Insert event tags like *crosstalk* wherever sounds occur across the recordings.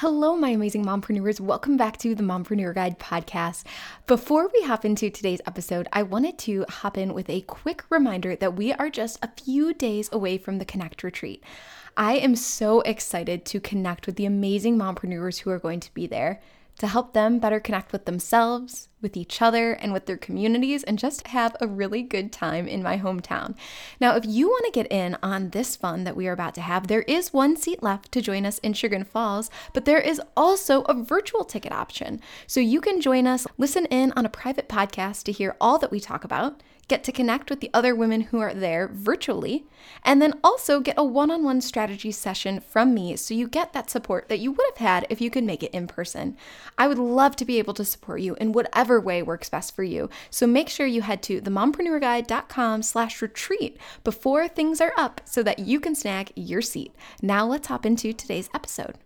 Hello, my amazing mompreneurs. Welcome back to the Mompreneur Guide podcast. Before we hop into today's episode, I wanted to hop in with a quick reminder that we are just a few days away from the Connect Retreat. I am so excited to connect with the amazing mompreneurs who are going to be there to help them better connect with themselves, with each other, and with their communities, and just have a really good time in my hometown. Now, if you want to get in on this fun that we are about to have, there is one seat left to join us in Sugar Falls, but there is also a virtual ticket option. So you can join us, listen in on a private podcast to hear all that we talk about get to connect with the other women who are there virtually, and then also get a one on one strategy session from me so you get that support that you would have had if you could make it in person. I would love to be able to support you in whatever way works best for you. So make sure you head to themompreneurguide.com slash retreat before things are up so that you can snag your seat. Now let's hop into today's episode.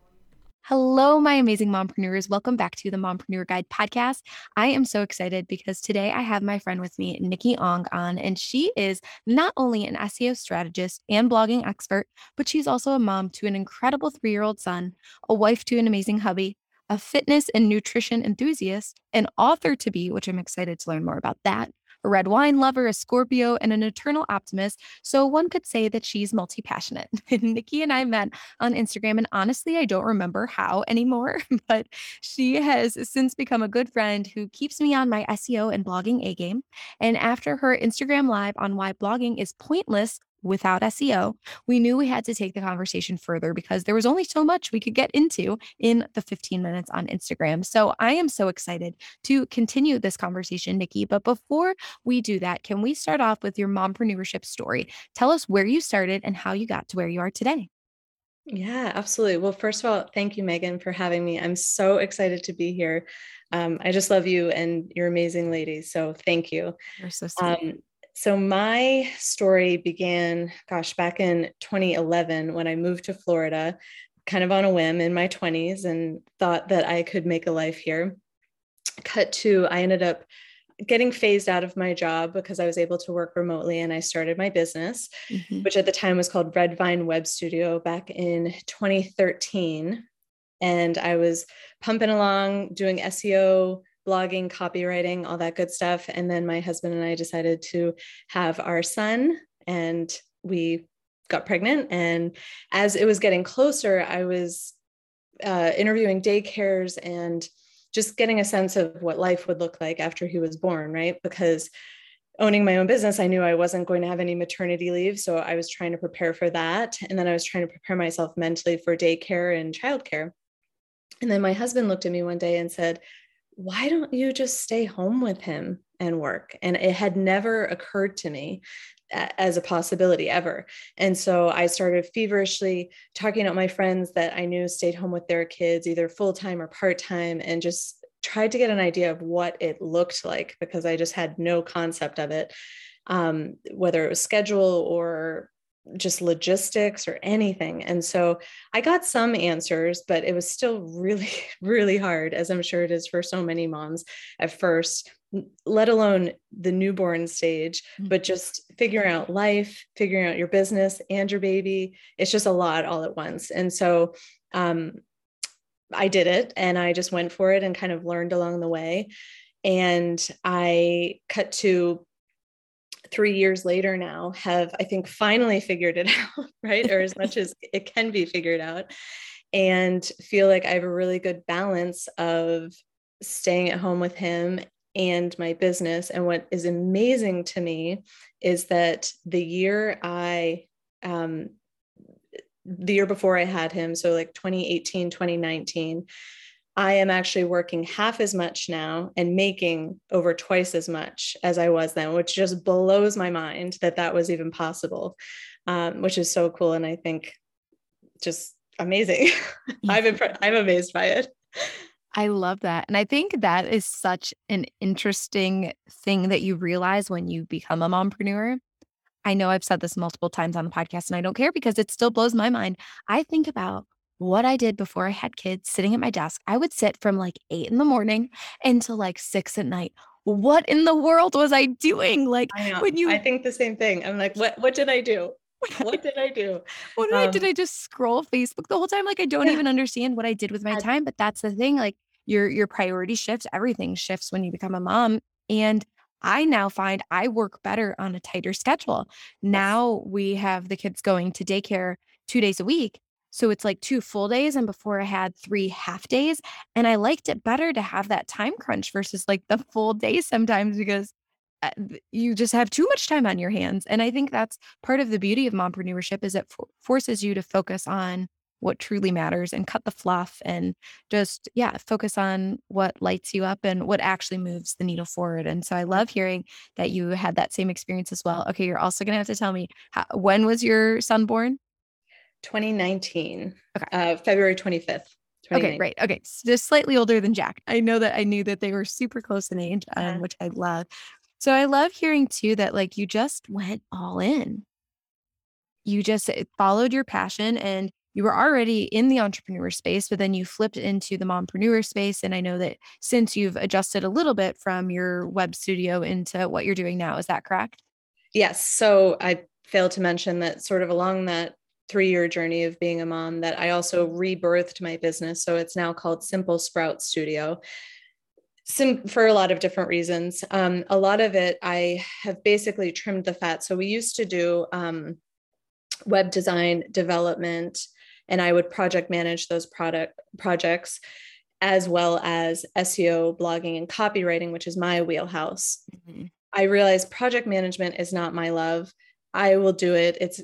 Hello, my amazing mompreneurs. Welcome back to the Mompreneur Guide podcast. I am so excited because today I have my friend with me, Nikki Ong, on, and she is not only an SEO strategist and blogging expert, but she's also a mom to an incredible three year old son, a wife to an amazing hubby, a fitness and nutrition enthusiast, an author to be, which I'm excited to learn more about that, a red wine lover, a Scorpio, and an eternal optimist. So one could say that she's multi passionate. *laughs* Nikki and I met on Instagram, and honestly, I don't remember how anymore, *laughs* but she has since become a good friend who keeps me on my SEO and blogging A game. And after her Instagram live on why blogging is pointless without SEO, we knew we had to take the conversation further because there was only so much we could get into in the 15 minutes on Instagram. So I am so excited to continue this conversation, Nikki. But before we do that, can we start off with your mompreneurship story? Tell us where you started and how you got to where you are today. Yeah, absolutely. Well, first of all, thank you, Megan, for having me. I'm so excited to be here. Um, I just love you and you're amazing ladies. So thank you. You're so sweet. Um, so my story began, gosh, back in 2011 when I moved to Florida, kind of on a whim in my 20s and thought that I could make a life here. Cut to, I ended up getting phased out of my job because I was able to work remotely and I started my business, mm-hmm. which at the time was called Red Vine Web Studio back in 2013. And I was pumping along doing SEO blogging, copywriting, all that good stuff. And then my husband and I decided to have our son, and we got pregnant. And as it was getting closer, I was uh, interviewing daycares and just getting a sense of what life would look like after he was born, right? Because owning my own business, I knew I wasn't going to have any maternity leave. So I was trying to prepare for that. And then I was trying to prepare myself mentally for daycare and childcare. And then my husband looked at me one day and said, why don't you just stay home with him and work? And it had never occurred to me as a possibility ever. And so I started feverishly talking to my friends that I knew stayed home with their kids, either full time or part time, and just tried to get an idea of what it looked like because I just had no concept of it, um, whether it was schedule or just logistics or anything. And so I got some answers, but it was still really, *laughs* really hard, as I'm sure it is for so many moms at first, let alone the newborn stage, mm-hmm. but just figuring out life, figuring out your business and your baby. It's just a lot all at once. And so um, I did it and I just went for it and kind of learned along the way. And I cut to three years later now have i think finally figured it *laughs* out right? Or as much as it can be figured out and feel like i have a really good balance of staying at home with him and my business. And what is amazing to me is that the year i um the year before i had him so like 2018 2019 I am actually working half as much now and making over twice as much as I was then, which just blows my mind that that was even possible, um, which is so cool. And I think just amazing. *laughs* I'm, *laughs* impre- I'm amazed by it. I love that. And I think that is such an interesting thing that you realize when you become a mompreneur. I know I've said this multiple times on the podcast and I don't care because it still blows my mind. I think about what I did before I had kids sitting at my desk. I would sit from like eight in the morning until like six at night. What in the world was I doing? Like I when you I think the same thing. I'm like, what what did I do? What did I do? *laughs* what did um, I did I just scroll Facebook the whole time? Like I don't yeah. even understand what I did with my time. But that's the thing. Like your your priority shifts, everything shifts when you become a mom. And I now find I work better on a tighter schedule. Now we have the kids going to daycare two days a week. So it's like two full days. And before I had three half days. And I liked it better to have that time crunch versus like the full day sometimes because uh, you just have too much time on your hands. And I think that's part of the beauty of mompreneurship is it for- forces you to focus on what truly matters and cut the fluff and just yeah focus on what lights you up and what actually moves the needle forward and so i love hearing that you had that same experience as well okay you're also going to have to tell me how, when was your son born 2019 okay uh, february 25th Okay, right. Okay, so just slightly older than Jack. I know that I knew that they were super close in age, um, yeah. which I love. So I love hearing too that like you just went all in. You just eh, followed your passion and you were already in the entrepreneur space, but then you flipped into the mompreneur space. And I know that since you've adjusted a little bit from your web studio into what you're doing now, is that correct? Yes. So I failed to mention that sort of along that three year journey of being a mom, that I also rebirthed my business. So it's now called Simple Sprout Studio. Sim- for a lot of different reasons. Um, a lot of it, I have basically trimmed the fat. So we used to do um, web design development and I would project manage those product projects as well as SEO, blogging, and copywriting, which is my wheelhouse. Mm-hmm. I realized project management is not my love. I will do it. It's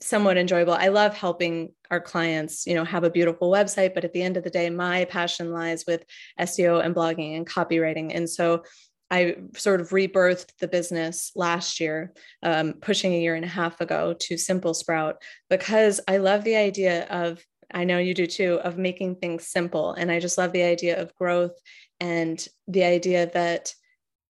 somewhat enjoyable. I love helping our clients, you know, have a beautiful website, but at the end of the day, my passion lies with SEO and blogging and copywriting. And so I sort of rebirthed the business last year, um, pushing a year and a half ago to Simple Sprout because I love the idea of, I know you do too, of making things simple. And I just love the idea of growth and the idea that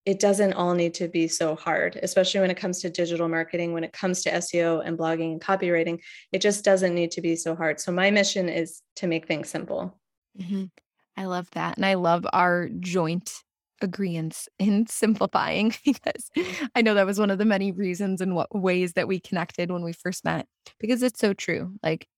it doesn't all need to be so hard, especially when it comes to digital marketing, when it comes to SEO and blogging and copywriting. It just doesn't need to be so hard. So, my mission is to make things simple. Mm-hmm. I love that. And I love our joint agreements in *laughs* simplifying because I know that was one of the many reasons and what ways that we connected when we first met because it's so true. Like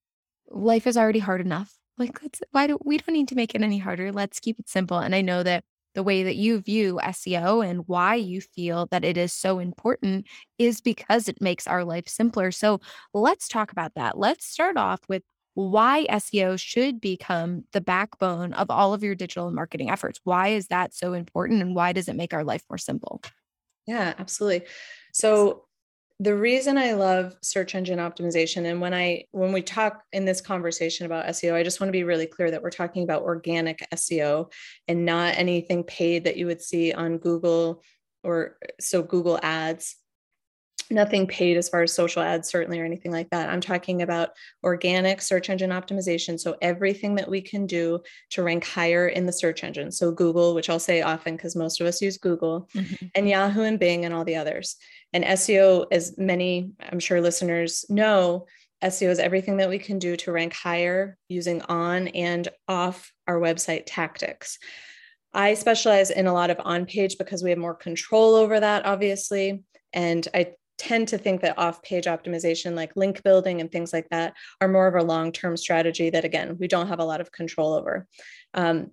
life is already hard enough. Like let's why do we don't need to make it any harder. Let's keep it simple. And I know that the way that you view SEO and why you feel that it is so important is because it makes our life simpler. So let's talk about that. Let's start off with why SEO should become the backbone of all of your digital marketing efforts. Why is that so important and why does it make our life more simple? Yeah, absolutely. So the reason I love search engine optimization and when I when we talk in this conversation about SEO, I just want to be really clear that we're talking about organic SEO and not anything paid that you would see on Google or so Google ads nothing paid as far as social ads certainly or anything like that. I'm talking about organic search engine optimization. So everything that we can do to rank higher in the search engine. So google which i'll say often because most of us use google mm-hmm. and yahoo and bing and all the others. And seo as many i'm sure listeners know seo is everything that we can do to rank higher using on and off our website tactics. I specialize in a lot of on page because we have more control over that, obviously. And I tend to think that off page optimization, like link building and things like that, are more of a long term strategy that, again, we don't have a lot of control over. Um,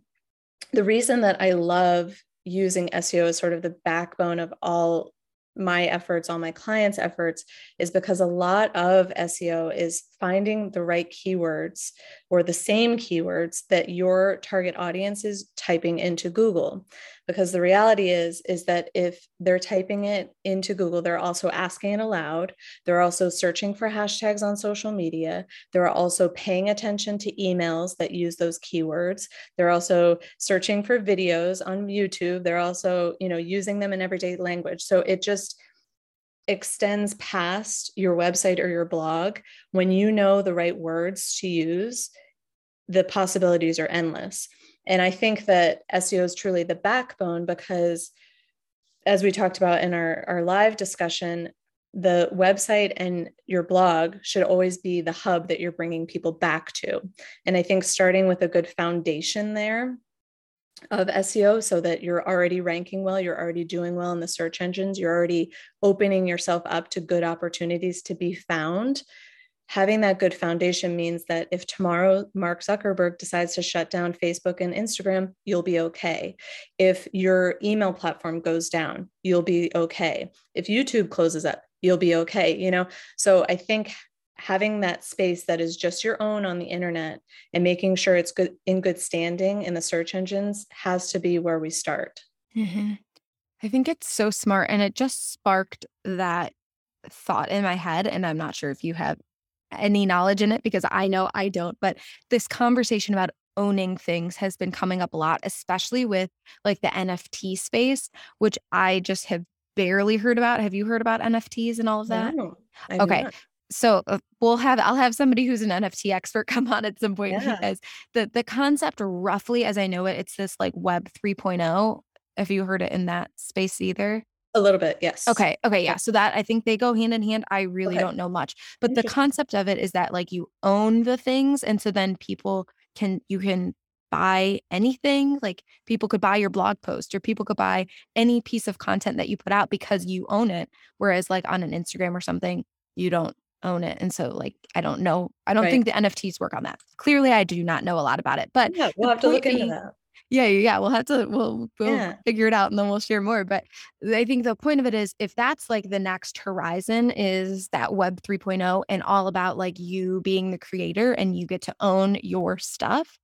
the reason that I love using SEO as sort of the backbone of all my efforts, all my clients' efforts, is because a lot of SEO is finding the right keywords or the same keywords that your target audience is typing into Google. Because the reality is, is that if they're typing it into Google, they're also asking it aloud. They're also searching for hashtags on social media. They're also paying attention to emails that use those keywords. They're also searching for videos on YouTube. They're also, you know, using them in everyday language. So it just extends past your website or your blog when you know the right words to use the possibilities are endless And I think that SEO is truly the backbone because, as we talked about in our, our live discussion, the website and your blog should always be the hub that you're bringing people back to. And I think starting with a good foundation there of SEO so that you're already ranking well, you're already doing well in the search engines, you're already opening yourself up to good opportunities to be found having that good foundation means that if tomorrow Mark Zuckerberg decides to shut down Facebook and Instagram, you'll be okay. If your email platform goes down, you'll be okay. If YouTube closes up, you'll be okay. You know, so I think having that space that is just your own on the internet and making sure it's good in good standing in the search engines has to be where we start. Mm-hmm. I think it's so smart. And it just sparked that thought in my head. And I'm not sure if you have any knowledge in it because I know I don't. But this conversation about owning things has been coming up a lot, especially with like the NFT space, which I just have barely heard about. Have you heard about NFTs and all of that? No, okay. So uh, we'll have I'll have somebody who's an NFT expert *laughs* come on at some point yeah. because the the concept roughly as I know it it's this like web 3.0 have you heard it in that space either? A little bit, yes. Okay. Okay. Yeah. So that I think they go hand in hand. I really okay. don't know much, but the concept of it is that like you own the things. And so then people can, you can buy anything. Like people could buy your blog post or people could buy any piece of content that you put out because you own it. Whereas like on an Instagram or something, you don't own it. And so like I don't know. I don't right. think the NFTs work on that. Clearly I do not know a lot about it. But yeah, we'll have to look into that yeah, yeah. We'll have to we'll we'll yeah. figure it out and then we'll share more. But I think the point of it is if that's like the next horizon is that web 3.0 and all about like you being the creator and you get to own your stuff,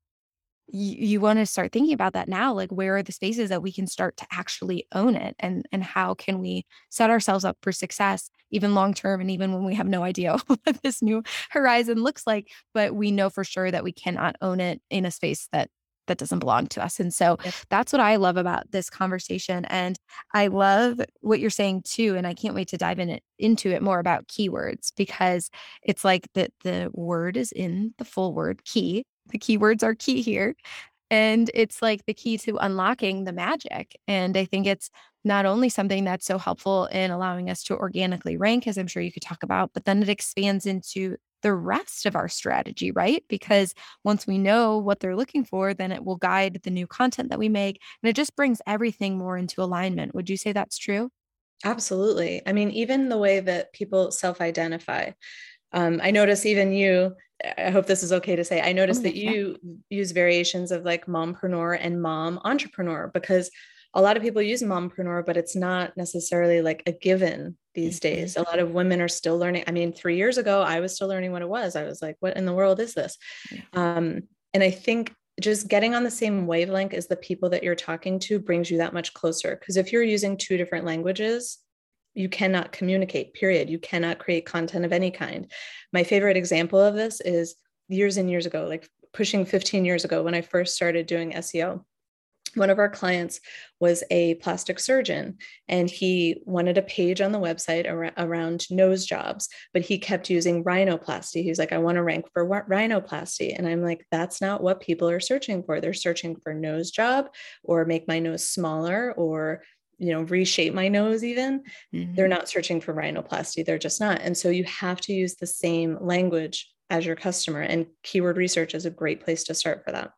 you, you want to start thinking about that now. Like where are the spaces that we can start to actually own it and and how can we set ourselves up for success even long term and even when we have no idea *laughs* what this new horizon looks like, but we know for sure that we cannot own it in a space that that doesn't belong to us. And so yep. that's what I love about this conversation. And I love what you're saying too. And I can't wait to dive in it, into it more about keywords because it's like that the word is in the full word key. The keywords are key here. And it's like the key to unlocking the magic. And I think it's not only something that's so helpful in allowing us to organically rank, as I'm sure you could talk about, but then it expands into the rest of our strategy, right? Because once we know what they're looking for, then it will guide the new content that we make. And it just brings everything more into alignment. Would you say that's true? Absolutely. I mean, even the way that people self identify. Um, I notice even you, I hope this is okay to say, I notice oh, that yeah. you use variations of like mompreneur and mom entrepreneur because a lot of people use mompreneur, but it's not necessarily like a given these mm-hmm. days. A lot of women are still learning. I mean, three years ago, I was still learning what it was. I was like, what in the world is this? Um, and I think just getting on the same wavelength as the people that you're talking to brings you that much closer. Because if you're using two different languages, you cannot communicate, period. You cannot create content of any kind. My favorite example of this is years and years ago, like pushing 15 years ago when I first started doing SEO one of our clients was a plastic surgeon and he wanted a page on the website ar- around nose jobs but he kept using rhinoplasty. He's like i want to rank for rhinoplasty. And i'm like that's not what people are searching for. They're searching for nose job or make my nose smaller or you know reshape my nose even. Mm-hmm. they're not searching for rhinoplasty. They're just not. And so you have to use the same language as your customer and keyword research is a great place to start for that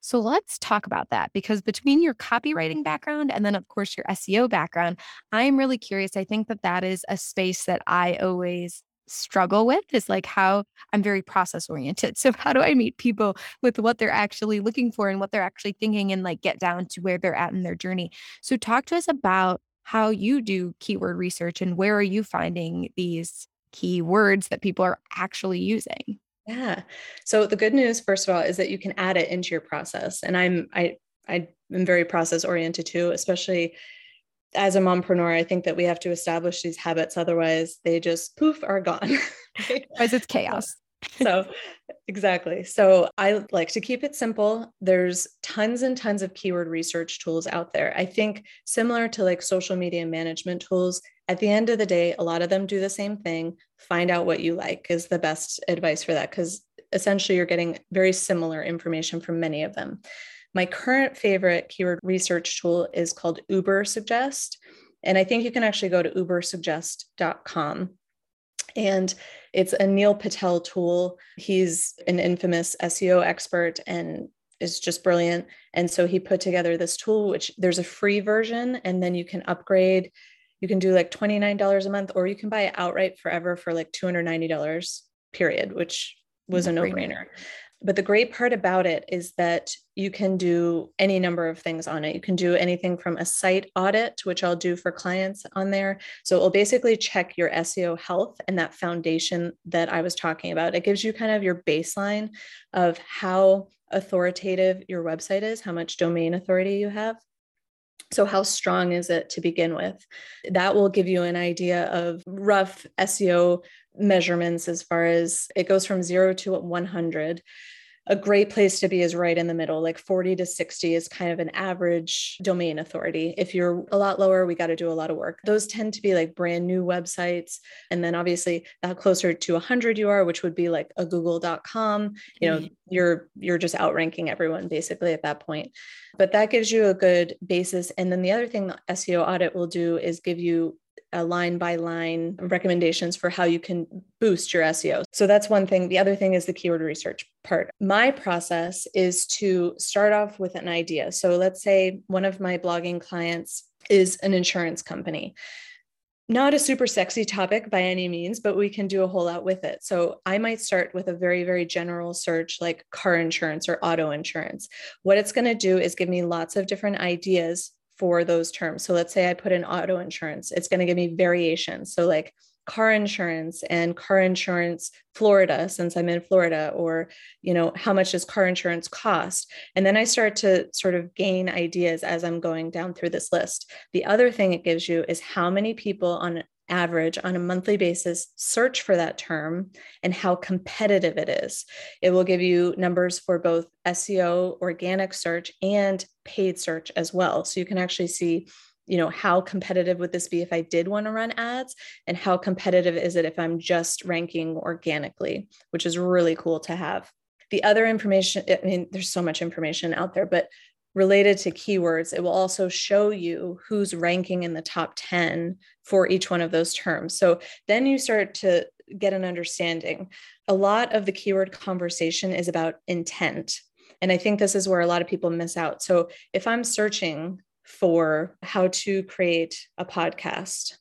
so let's talk about that because between your copywriting background and then, of course, your SEO background, I'm really curious. I think that that is a space that I always struggle with is like how I'm very process oriented. *laughs* So, how do I meet people with what they're actually looking for and what they're actually thinking and like get down to where they're at in their journey? So, talk to us about how you do keyword research and where are you finding these keywords that people are actually using? Yeah. So the good news, first of all, is that you can add it into your process. And I'm I I am very process oriented too, especially as a mompreneur. I think that we have to establish these habits, otherwise they just poof are gone. *laughs* Otherwise it's *laughs* chaos. So exactly. So I like to keep it simple. There's tons and tons of keyword research tools out there. I think similar to like social media management tools, at the end of the day, a lot of them do the same thing. Find out what you like is the best advice for that because essentially you're getting very similar information from many of them. My current favorite keyword research tool is called Ubersuggest. And I think you can actually go to ubersuggest.com. And it's a Neil Patel tool. He's an infamous SEO expert and is just brilliant. And so he put together this tool, which there's a free version, and then you can upgrade. You can do like $29 a month, or you can buy it outright forever for like $290, period, which was a no brainer. But the great part about it is that you can do any number of things on it. You can do anything from a site audit, which I'll do for clients on there. So it will basically check your SEO health and that foundation that I was talking about. It gives you kind of your baseline of how authoritative your website is, how much domain authority you have. So, how strong is it to begin with? That will give you an idea of rough SEO measurements as far as it goes from zero to 100 a great place to be is right in the middle like 40 to 60 is kind of an average domain authority. If you're a lot lower we got to do a lot of work. Those tend to be like brand new websites and then obviously the closer to 100 you are which would be like a google.com you know mm-hmm. you're you're just outranking everyone basically at that point. But that gives you a good basis. And then the other thing the seo audit will do is give you a line by line recommendations for how you can boost your SEO. So that's one thing. The other thing is the keyword research part. My process is to start off with an idea. So let's say one of my blogging clients is an insurance company. Not a super sexy topic by any means, but we can do a whole lot with it. So I might start with a very, very general search like car insurance or auto insurance. What it's going to do is give me lots of different ideas for those terms. So let's say I put in auto insurance, it's going to give me variations. So like car insurance and car insurance Florida since I'm in Florida or you know how much does car insurance cost and then I start to sort of gain ideas as I'm going down through this list. The other thing it gives you is how many people on average on a monthly basis search for that term and how competitive it is. It will give you numbers for both SEO, organic search, and paid search as well. So you can actually see you know how competitive would this be if i did want to run ads and how competitive is it if i'm just ranking organically which is really cool to have the other information i mean there's so much information out there but related to keywords, it will also show you who's ranking in the top 10 for each one of those terms. So then you start to get an understanding. A lot of the keyword conversation is about intent. And I think this is where a lot of people miss out. So if I'm searching for how to create a podcast,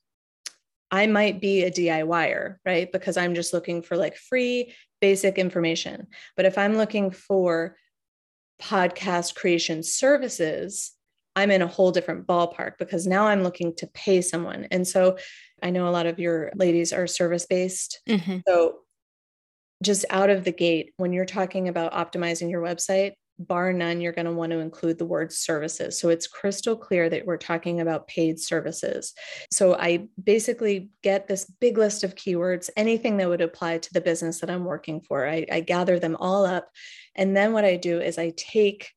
I might be a DIYer, right? Because I'm just looking for like free basic information. But if I'm looking for podcast creation services, I'm in a whole different ballpark because now I'm looking to pay someone. And so I know a lot of your ladies are service based. Mm-hmm. So just out of the gate, when you're talking about optimizing your website, bar none, you're going to want to include the word services. So it's crystal clear that we're talking about paid services. So I basically get this big list of keywords, anything that would apply to the business that I'm working for. I, I gather them all up. And then what I do is I take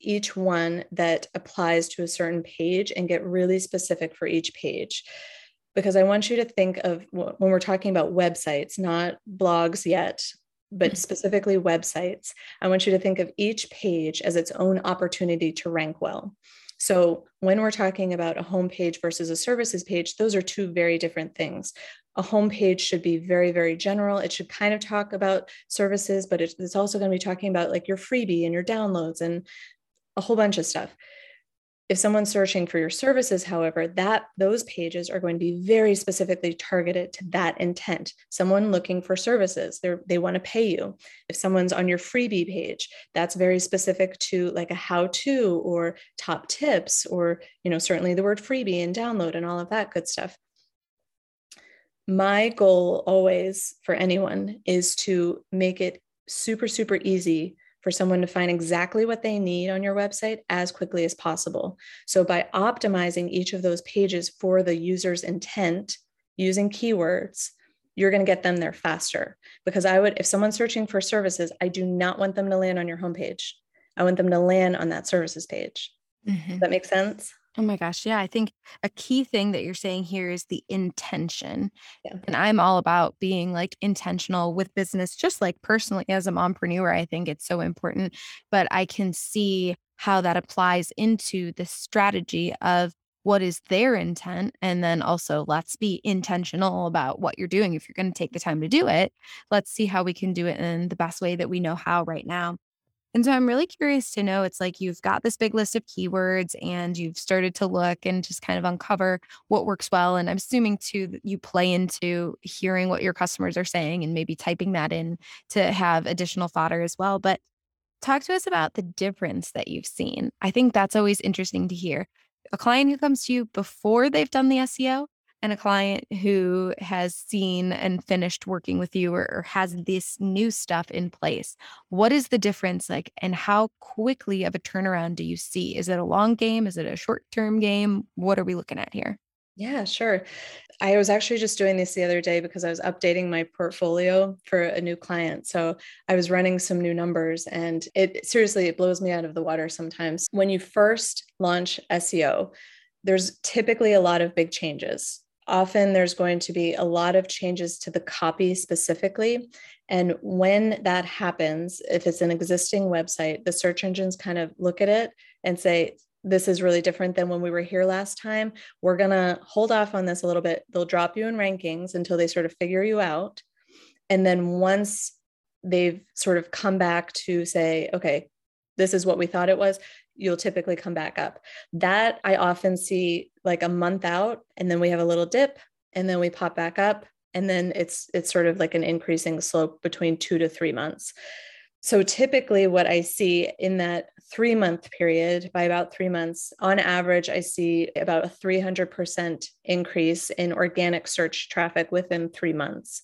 each one that applies to a certain page and get really specific for each page because I want you to think of when we're talking about websites, not blogs yet, but mm-hmm. specifically websites, I want you to think of each page as its own opportunity to rank well. So when we're talking about a homepage versus a services page, those are two very different things. A homepage should be very, very general. It should kind of talk about services, but it's also going to be talking about like your freebie and your downloads and a whole bunch of stuff. If someone's searching for your services, however, that those pages are going to be very specifically targeted to that intent. Someone looking for services, they want to pay you. If someone's on your freebie page, that's very specific to like a how-to or top tips or, you know, certainly the word freebie and download and all of that good stuff. My goal always for anyone is to make it super super easy for someone to find exactly what they need on your website as quickly as possible. So, by optimizing each of those pages for the user's intent using keywords, you're going to get them there faster. Because I would, if someone's searching for services, I do not want them to land on your homepage. I want them to land on that services page. Mm-hmm. Does that make sense? Oh my gosh. Yeah. I think a key thing that you're saying here is the intention. Yeah. And I'm all about being like intentional with business, just like personally as a mompreneur. I think it's so important. But I can see how that applies into the strategy of what is their intent. And then also, let's be intentional about what you're doing. If you're going to take the time to do it, let's see how we can do it in the best way that we know how right now. And so I'm really curious to know it's like you've got this big list of keywords and you've started to look and just kind of uncover what works well. And I'm assuming too that you play into hearing what your customers are saying and maybe typing that in to have additional fodder as well. But talk to us about the difference that you've seen. I think that's always interesting to hear. A client who comes to you before they've done the SEO and a client who has seen and finished working with you or, or, has this new stuff in place what is the difference like and how quickly of a turnaround do you see is it a long game is it a short term game what are we looking at here yeah, sure. I was actually just doing this the other day because I was updating my portfolio for a new client. So I was running some new numbers and it seriously it blows me out of the water sometimes. When you first launch SEO, there's typically a lot of big changes often there's going to be a lot of changes to the copy specifically. And when that happens, if it's an existing website, the search engines kind of look at it and say, this is really different than when we were here last time. We're going to hold off on this a little bit. They'll drop you in rankings until they sort of figure you out. And then once they've sort of come back to say, okay, this is what we thought it was, you'll typically come back up. That I often see like a month out and then we have a little dip and then we pop back up and then it's it's sort of like an increasing slope between 2 to 3 months. So typically what I see in that 3 month period by about 3 months on average I see about a 300% increase in organic search traffic within 3 months.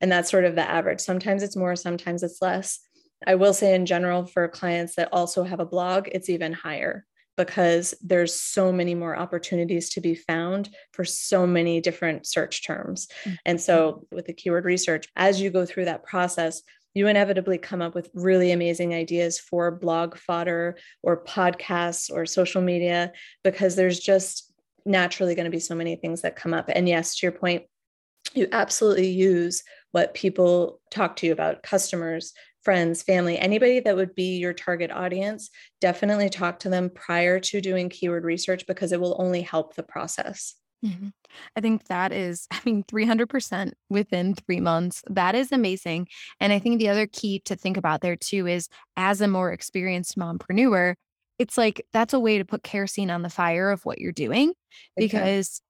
And that's sort of the average. Sometimes it's more, sometimes it's less. I will say in general for clients that also have a blog, it's even higher because there's so many more opportunities to be found for so many different search terms. Mm-hmm. And so with the keyword research, as you go through that process, you inevitably come up with really amazing ideas for blog fodder or podcasts or social media because there's just naturally going to be so many things that come up. And yes, to your point, you absolutely use what people talk to you about, customers, friends, family, anybody that would be your target audience, definitely talk to them prior to doing keyword research because it will only help the process. Mm-hmm. I think that is, *laughs* I mean, 300% within three months. That is amazing. And I think the other key to think about there too is as a more experienced mompreneur, it's like that's a way to put kerosene on the fire of what you're doing because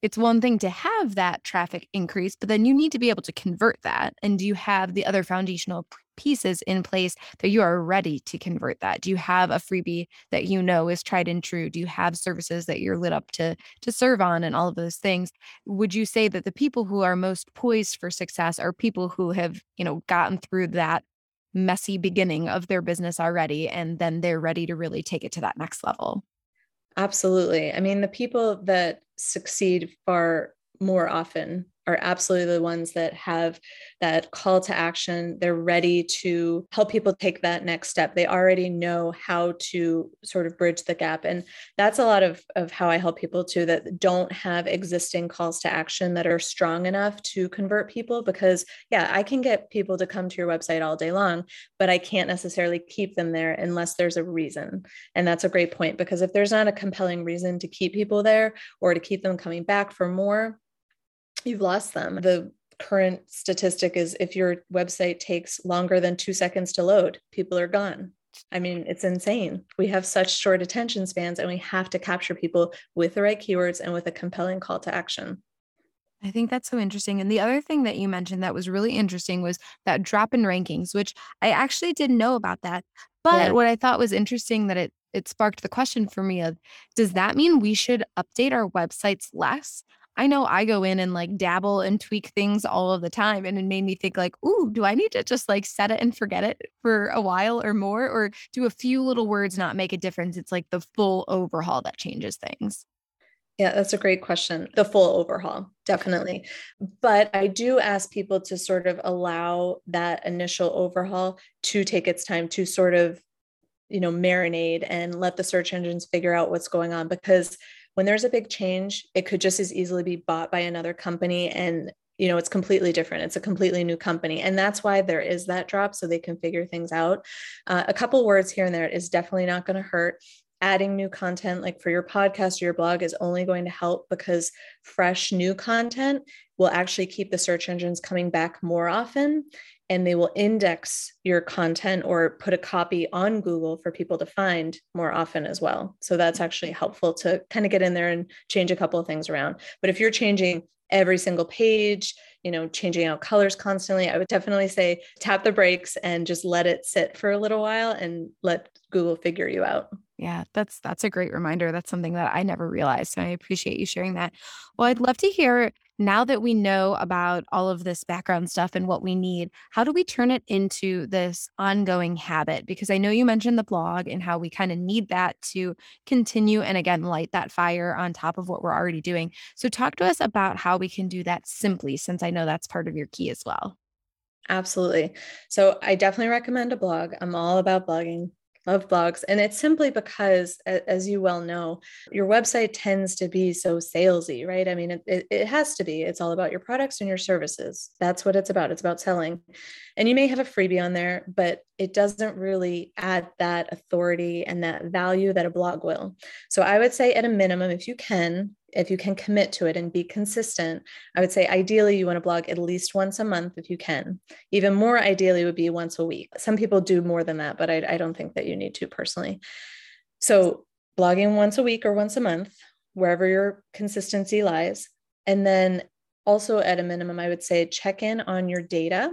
it's one thing to have that traffic increase, but then you need to be able to convert that. And do you have the other foundational pieces in place that you are ready to convert that? Do you have a freebie that you know is tried and true? Do you have services that you're lit up to to serve on and all of those things? Would you say that the people who are most poised for success are people who have, you know, gotten through that messy beginning of their business already and then they're ready to really take it to that next level? Absolutely. I mean, the people that succeed far more often are absolutely the ones that have that call to action. They're ready to help people take that next step. They already know how to sort of bridge the gap. And that's a lot of, of how I help people too that don't have existing calls to action that are strong enough to convert people. Because, yeah, I can get people to come to your website all day long, but I can't necessarily keep them there unless there's a reason. And that's a great point because if there's not a compelling reason to keep people there or to keep them coming back for more, you've lost them. The current statistic is if your website takes longer than two seconds to load, people are gone. I mean, it's insane. We have such short attention spans and we have to capture people with the right keywords and with a compelling call to action. I think that's so interesting. And the other thing that you mentioned that was really interesting was that drop in rankings, which I actually didn't know about that. But yeah. what I thought was interesting that it it sparked the question for me of does that mean we should update our websites less? I know I go in and like dabble and tweak things all of the time. And it made me think like, ooh, do I need to just like set it and forget it for a while or more? Or do a few little words not make a difference? It's like the full overhaul that changes things. Yeah, that's a great question. The full overhaul, definitely. But I do ask people to sort of allow that initial overhaul to take its time to sort of you know marinate and let the search engines figure out what's going on because when there's a big change it could just as easily be bought by another company and you know it's completely different. It's a completely new company. And that's why there is that drop so they can figure things out. Uh, a couple words here and there is definitely not going to hurt. Adding new content like for your podcast or your blog is only going to help because fresh new content will actually keep the search engines coming back more often and they will index your content or put a copy on Google for people to find more often as well. So that's actually helpful to kind of get in there and change a couple of things around. But if you're changing every single page, you know, changing out colors constantly, I would definitely say tap the brakes and just let it sit for a little while and let Google figure you out. Yeah, that's that's a great reminder. That's something that I never realized. So I appreciate you sharing that. Well, I'd love to hear now that we know about all of this background stuff and what we need, how do we turn it into this ongoing habit? Because I know you mentioned the blog and how we kind of need that to continue and again light that fire on top of what we're already doing. So talk to us about how we can do that simply since I know that's part of your key as well. Absolutely. So I definitely recommend a blog. I'm all about blogging love blogs. And it's simply because, as you well know, your website tends to be so salesy, right? I mean, it, it, has to be. It's all about your products and your services. That's what it's about. It's about selling. And you may have a freebie on there, but it doesn't really add that authority and that value that a blog will. So I would say, at a minimum, if you can, if you can commit to it and be consistent, I would say ideally you want to blog at least once a month if you can. Even more ideally would be once a week. Some people do more than that, but I, I don't think that you need to personally. So, blogging once a week or once a month, wherever your consistency lies. And then also, at a minimum, I would say check in on your data.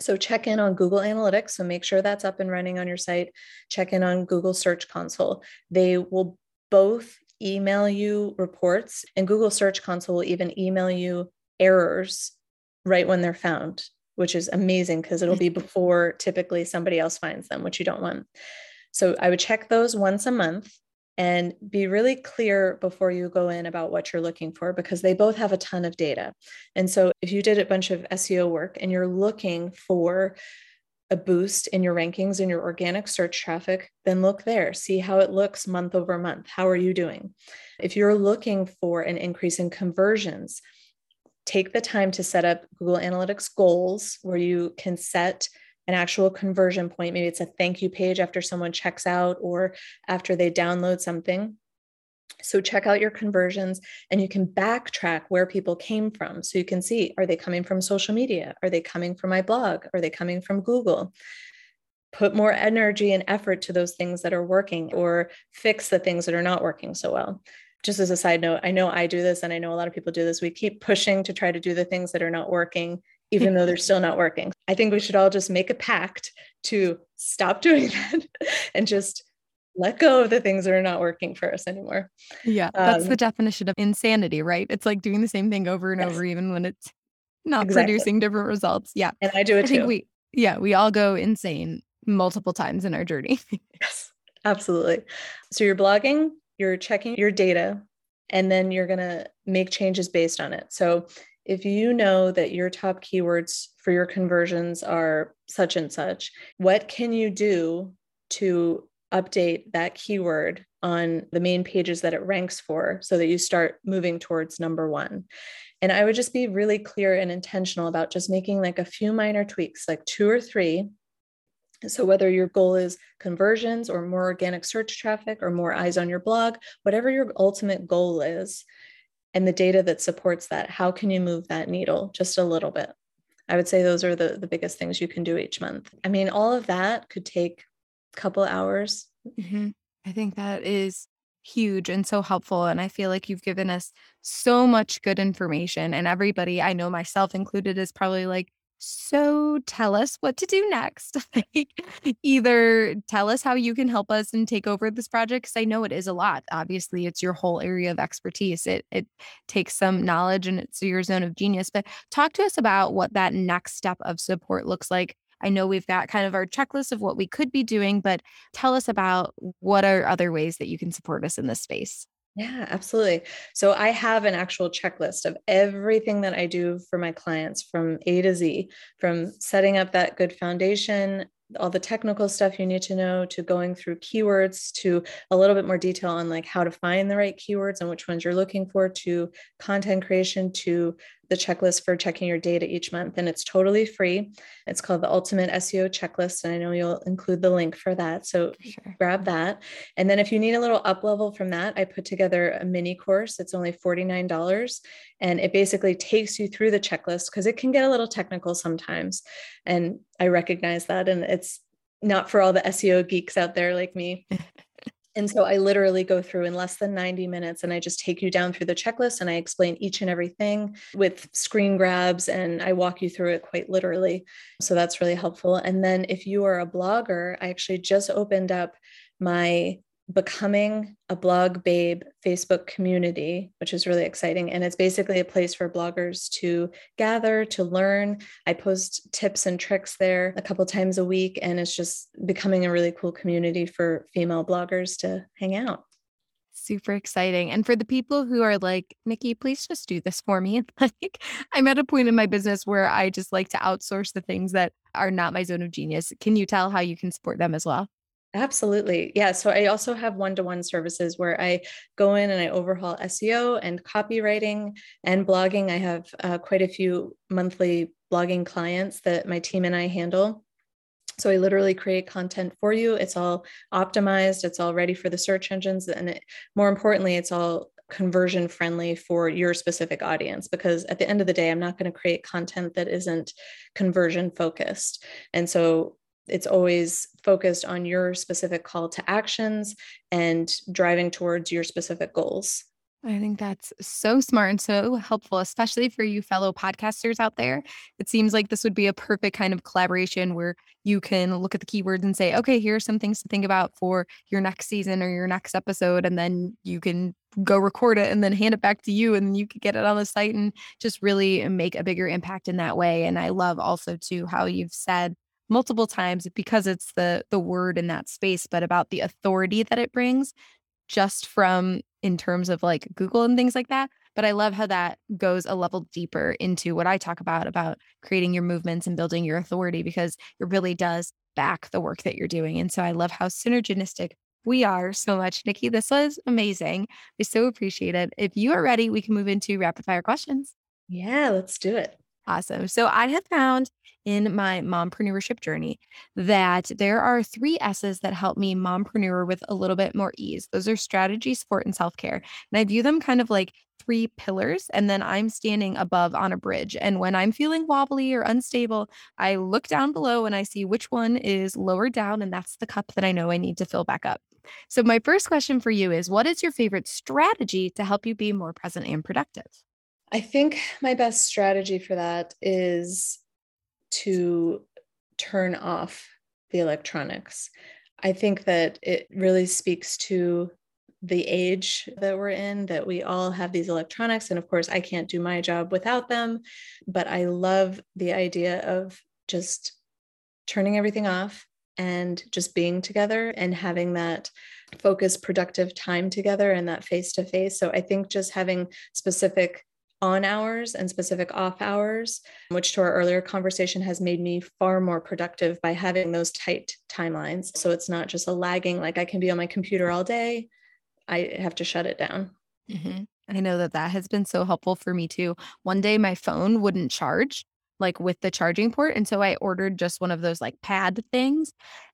So, check in on Google Analytics. So, make sure that's up and running on your site. Check in on Google Search Console. They will both email you reports, and Google Search Console will even email you errors right when they're found, which is amazing because it'll be before typically somebody else finds them, which you don't want. So I would check those once a month and be really clear before you go in about what you're looking for because they both have a ton of data. And so if you did a bunch of SEO work and you're looking for a boost in your rankings and your organic search traffic, then look there, see how it looks month over month. How are you doing? If you're looking for an increase in conversions, take the time to set up Google Analytics goals where you can set an actual conversion point. Maybe it's a thank you page after someone checks out or after they download something. So check out your conversions and you can backtrack where people came from. So you can see are they coming from social media? Are they coming from my blog? Are they coming from Google? Put more energy and effort to those things that are working or fix the things that are not working so well. Just as a side note, I know I do this and I know a lot of people do this. We keep pushing to try to do the things that are not working, even though they're still not working. I think we should all just make a pact to stop doing *laughs* that and just let go of the things that are not working for us anymore. Yeah, that's um, the definition of insanity, right? It's like doing the same thing over and yes. over, even when it's not exactly. producing different results. Yeah. And I do it I too. Think we, yeah, we all go insane multiple times in our journey. *laughs* yes, absolutely. So you're blogging, you're checking your data, and then you're going to make changes based on it. So if you know that your top keywords for your conversions are such and such, what can you do to update that keyword on the main pages that it ranks for so that you start moving towards number one. And I would just be really clear and intentional about just making like a few minor tweaks, like two or three. So, whether your goal is conversions or more organic search traffic or more eyes on your blog, whatever your ultimate goal is, and the data that supports that, how can you move that needle just a little bit? I would say those are the, the biggest things you can do each month. I mean, all of that could take a couple hours. Mm-hmm. I think that is huge and so helpful. And I feel like you've given us so much good information. And everybody, I know myself included, is probably like, so tell us what to do next. *laughs* either tell us how you can help us and take over this project because I know it is a lot. Obviously, it's your whole area of expertise. It it takes some knowledge and it's your zone of genius. But talk to us about what that next step of support looks like I know we've got kind of our checklist of what we could be doing, but tell us about what are other ways that you can support us in this space. Yeah, absolutely. So I have an actual checklist of everything that I do for my clients from A to Z, from setting up that good foundation all the technical stuff you need to know to going through keywords to a little bit more detail on like how to find the right keywords and which ones you're looking for to content creation to the checklist for checking your data each month and it's totally free. It's called the ultimate seo checklist and i know you'll include the link for that so sure. grab that. And then if you need a little up level from that i put together a mini course. It's only $49 and it basically takes you through the checklist because it can get a little technical sometimes and i recognize that and it's not for all the seo geeks out there like me *laughs* And so I literally go through in less than 90 minutes and I just take you down through the checklist and I explain each and everything with screen grabs and I walk you through it quite literally. So that's really helpful. And then if you are a blogger, I actually just opened up my becoming a blog babe facebook community which is really exciting and it's basically a place for bloggers to gather to learn i post tips and tricks there a couple times a week and it's just becoming a really cool community for female bloggers to hang out super exciting. And for the people who are like, Nikki, please just do this for me. *laughs* Like, I'm at a point in my business where I just like to outsource the things that are not my zone of genius. Can you tell how you can support them as well? Absolutely. Yeah. So I also have one to one services where I go in and I overhaul SEO and copywriting and blogging. I have uh, quite a few monthly blogging clients that my team and I handle. So I literally create content for you. It's all optimized, it's all ready for the search engines. And it, more importantly, it's all conversion friendly for your specific audience because at the end of the day i'm not going to create content that isn't conversion focused and so it's always focused on your specific call to actions and driving towards your specific goals. I think that's so smart and so helpful, especially for you fellow podcasters out there. It seems like this would be a perfect kind of collaboration where you can look at the keywords and say, okay, here are some things to think about for your next season or your next episode. And then you can go record it and then hand it back to you and you could get it on the site and just really make a bigger impact in that way. And I love also too how you've said multiple times because it's the the word in that space but about the authority that it brings just from in terms of like Google and things like that but I love how that goes a level deeper into what I talk about about creating your movements and building your authority because it really does back the work that you're doing and so I love how synergistic we are so much. Nikki, this was amazing. I so appreciate it. If you are ready, we can move into rapid fire questions. Yeah, let's do it. Awesome. So I have found in my mompreneurship journey that there are three S's that help me mompreneur with a little bit more ease. Those are strategy, support, and self care. And I view them kind of like three pillars. And then I'm standing above on a bridge. And when I'm feeling wobbly or unstable, I look down below and I see which one is lower down. And that's the cup that I know I need to fill back up. So, my first question for you is What is your favorite strategy to help you be more present and productive? I think my best strategy for that is to turn off the electronics. I think that it really speaks to the age that we're in, that we all have these electronics. And of course, I can't do my job without them. But I love the idea of just turning everything off and just being together and having that focused, productive time together and that face to face. So I think just having specific on hours and specific off hours, which to our earlier conversation has made me far more productive by having those tight timelines. So it's not just a lagging, like I can be on my computer all day, I have to shut it down. Mm-hmm. I know that that has been so helpful for me too. One day my phone wouldn't charge like with the charging port. And so I ordered just one of those like pad things.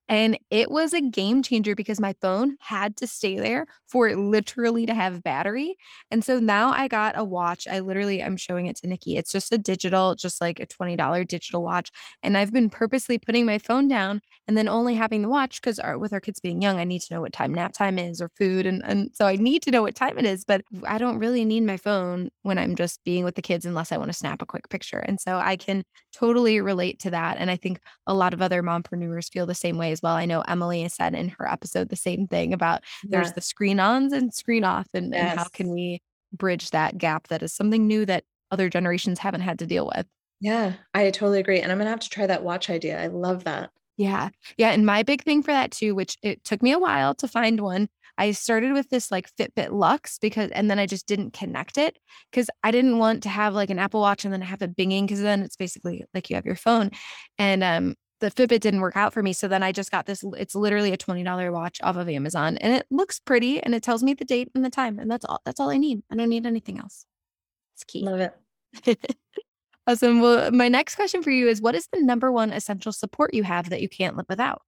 And it was a game changer because my phone had to stay there for it literally to have battery. And so now I got a watch. I literally, I'm showing it to Nikki. It's just a digital, just like a $20 digital watch. And I've been purposely putting my phone down and then only having the watch because with our kids being young, I need to know what time nap time is or food. And, and so I need to know what time it is, but I don't really need my phone when I'm just being with the kids unless I want to snap a quick picture. And so I can totally relate to that. And I think a lot of other mompreneurs feel the same way as well. I know Emily has said in her episode the same thing about there's the screen ons and screen off, and, yes. and how can we bridge that gap that is something new that other generations haven't had to deal with. Yeah, I totally agree. And I'm going to have to try that watch idea. I love that. Yeah. Yeah. And my big thing for that too, which it took me a while to find one, I started with this like Fitbit Luxe because, and then I just didn't connect it because I didn't want to have like an Apple Watch and then have it binging because then it's basically like you have your phone. And um, the Fitbit didn't work out for me. So then I just got this. It's literally a twenty dollar watch off of Amazon, and it looks pretty, and it tells me the date and the time, and that's all. That's all I need. I don't need anything else. It's key. Love it. *laughs* awesome. Well, my next question for you is, what is the number one essential support you have that you can't live without?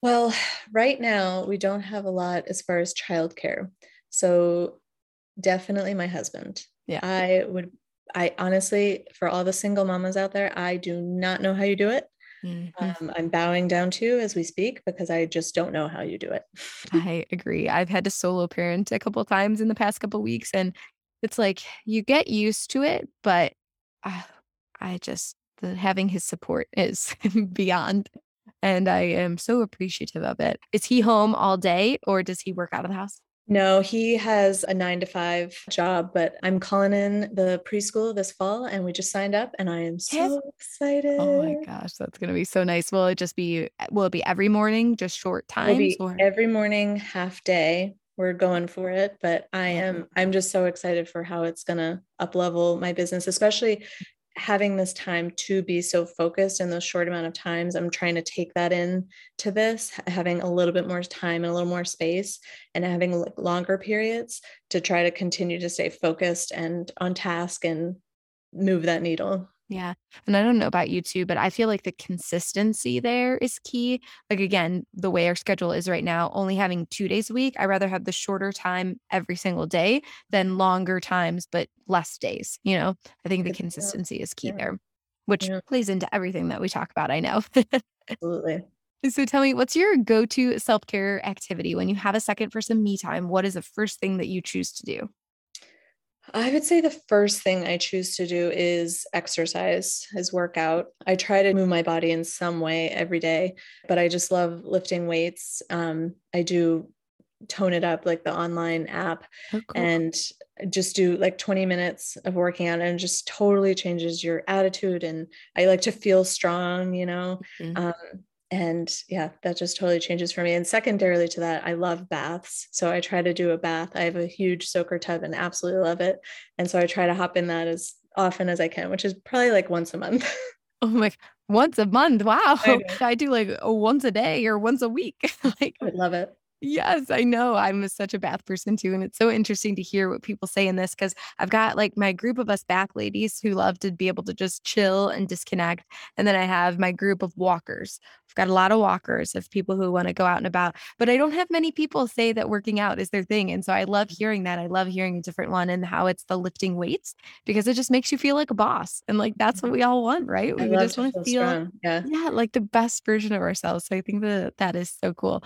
Well, *sighs* right now we don't have a lot as far as childcare. So definitely my husband. Yeah. I would I honestly, for all the single mamas out there, I do not know how you do it. Mm-hmm. Um, I'm bowing down to as we speak because I just don't know how you do it. *laughs* I agree. I've had to solo parent a couple times in the past couple weeks, and it's like you get used to it, but uh, I just the having his support is *laughs* beyond, and I am so appreciative of it. Is he home all day, or does he work out of the house? No, he has a nine to five job, but I'm calling in the preschool this fall and we just signed up and I am so excited. Oh my gosh, that's going to be so nice. Will it just be, will it be every morning, just short times? Or? Every morning, half day. We're going for it, but I am, I'm just so excited for how it's going to up level my business, especially having this time to be so focused in those short amount of times i'm trying to take that in to this having a little bit more time and a little more space and having longer periods to try to continue to stay focused and on task and move that needle yeah. And I don't know about you too, but I feel like the consistency there is key. Like, again, the way our schedule is right now, only having two days a week, I rather have the shorter time every single day than longer times, but less days. You know, I think the consistency is key yeah. there, which yeah. plays into everything that we talk about. I know. *laughs* Absolutely. So tell me, what's your go to self care activity when you have a second for some me time? What is the first thing that you choose to do? I would say the first thing I choose to do is exercise, is workout. I try to move my body in some way every day, but I just love lifting weights. Um, I do tone it up like the online app oh, cool. and just do like 20 minutes of working out and just totally changes your attitude and i like to feel strong you know mm-hmm. um, and yeah that just totally changes for me and secondarily to that i love baths so i try to do a bath i have a huge soaker tub and absolutely love it and so i try to hop in that as often as i can which is probably like once a month. *laughs* Oh my once a month wow. I, *laughs* I do like once a day or once a week *laughs* like i love it Yes, I know. I'm such a bath person too. And it's so interesting to hear what people say in this because I've got like my group of us bath ladies who love to be able to just chill and disconnect. And then I have my group of walkers. I've got a lot of walkers of people who want to go out and about, but I don't have many people say that working out is their thing. And so I love hearing that. I love hearing a different one and how it's the lifting weights because it just makes you feel like a boss. And like that's what we all want, right? We just want to feel, feel yeah. yeah, like the best version of ourselves. So I think that that is so cool.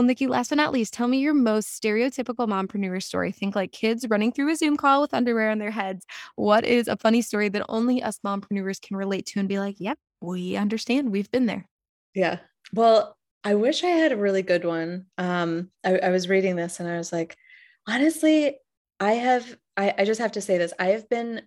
Well, Nikki, last but not least, tell me your most stereotypical mompreneur story. Think like kids running through a Zoom call with underwear on their heads. What is a funny story that only us mompreneurs can relate to and be like, yep, we understand. We've been there. Yeah. Well, I wish I had a really good one. Um, I, I was reading this and I was like, honestly, I have, I, I just have to say this. I have been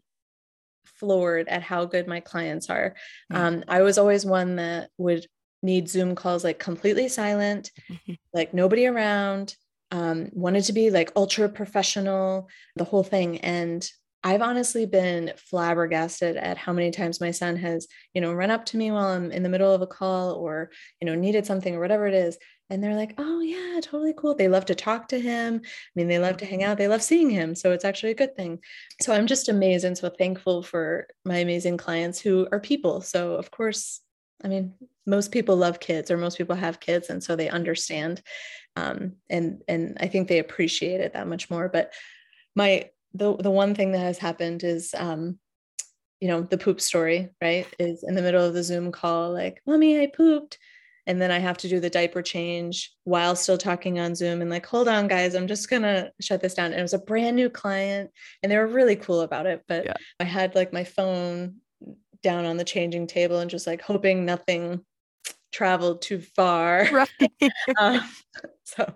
floored at how good my clients are. Mm. Um, I was always one that would need Zoom calls like completely silent, mm-hmm. like nobody around, um, wanted to be like ultra professional, the whole thing. And I've honestly been flabbergasted at how many times my son has, you know, run up to me while I'm in the middle of a call or, you know, needed something or whatever it is. And they're like, oh, yeah, totally cool. They love to talk to him. I mean, they love to hang out. They love seeing him. So it's actually a good thing. So I'm just amazed and so thankful for my amazing clients who are people. So, of course, I mean, most people love kids or most people have kids and so they understand um, and and i think they appreciate it that much more but my the, the one thing that has happened is um, you know the poop story right is in the middle of the zoom call like mommy i pooped and then i have to do the diaper change while still talking on zoom and like hold on guys i'm just gonna shut this down and it was a brand new client and they were really cool about it but yeah. i had like my phone down on the changing table and just like hoping nothing traveled too far. *laughs* Right. *laughs* um, so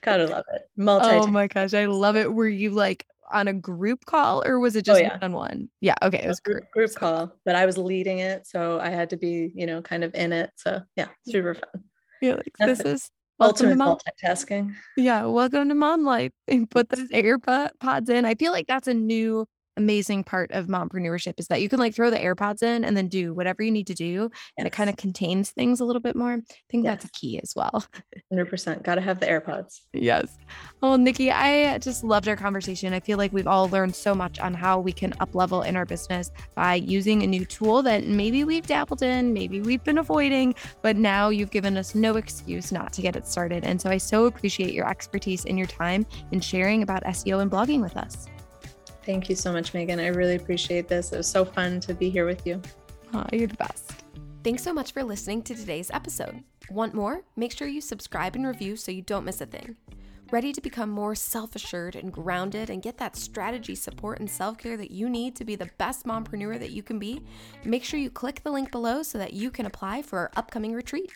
gotta love it. Multi. Oh my gosh, I love it. Were you like on a group call or was it oh, just oh, yeah. on one? Yeah. Okay. It was group, group call, but I was leading it. So I had to be, you know, kind of in it. So yeah, super fun. Yeah. Like, this is ultimate multitasking. Yeah. Welcome to mom life. *laughs* And put those AirPods in. I feel like that's a new amazing part of mompreneurship is that you can like throw the AirPods in and then do whatever you need to do. Yes. And it kind of contains things a little bit more. I think yes. that's a key as well. 100%. Got to have the AirPods. Yes. Oh, Nikki, I just loved our conversation. I feel like we've all learned so much on how we can up level in our business by using a new tool that maybe we've dabbled in, maybe we've been avoiding, but now you've given us no excuse not to get it started. And so I so appreciate your expertise and your time in sharing about SEO and blogging with us. Thank you so much, Megan. I really appreciate this. It was so fun to be here with you. Oh, you're the best. Thanks so much for listening to today's episode. Want more? Make sure you subscribe and review so you don't miss a thing. Ready to become more self assured and grounded and get that strategy, support, and self care that you need to be the best mompreneur that you can be? Make sure you click the link below so that you can apply for our upcoming retreat.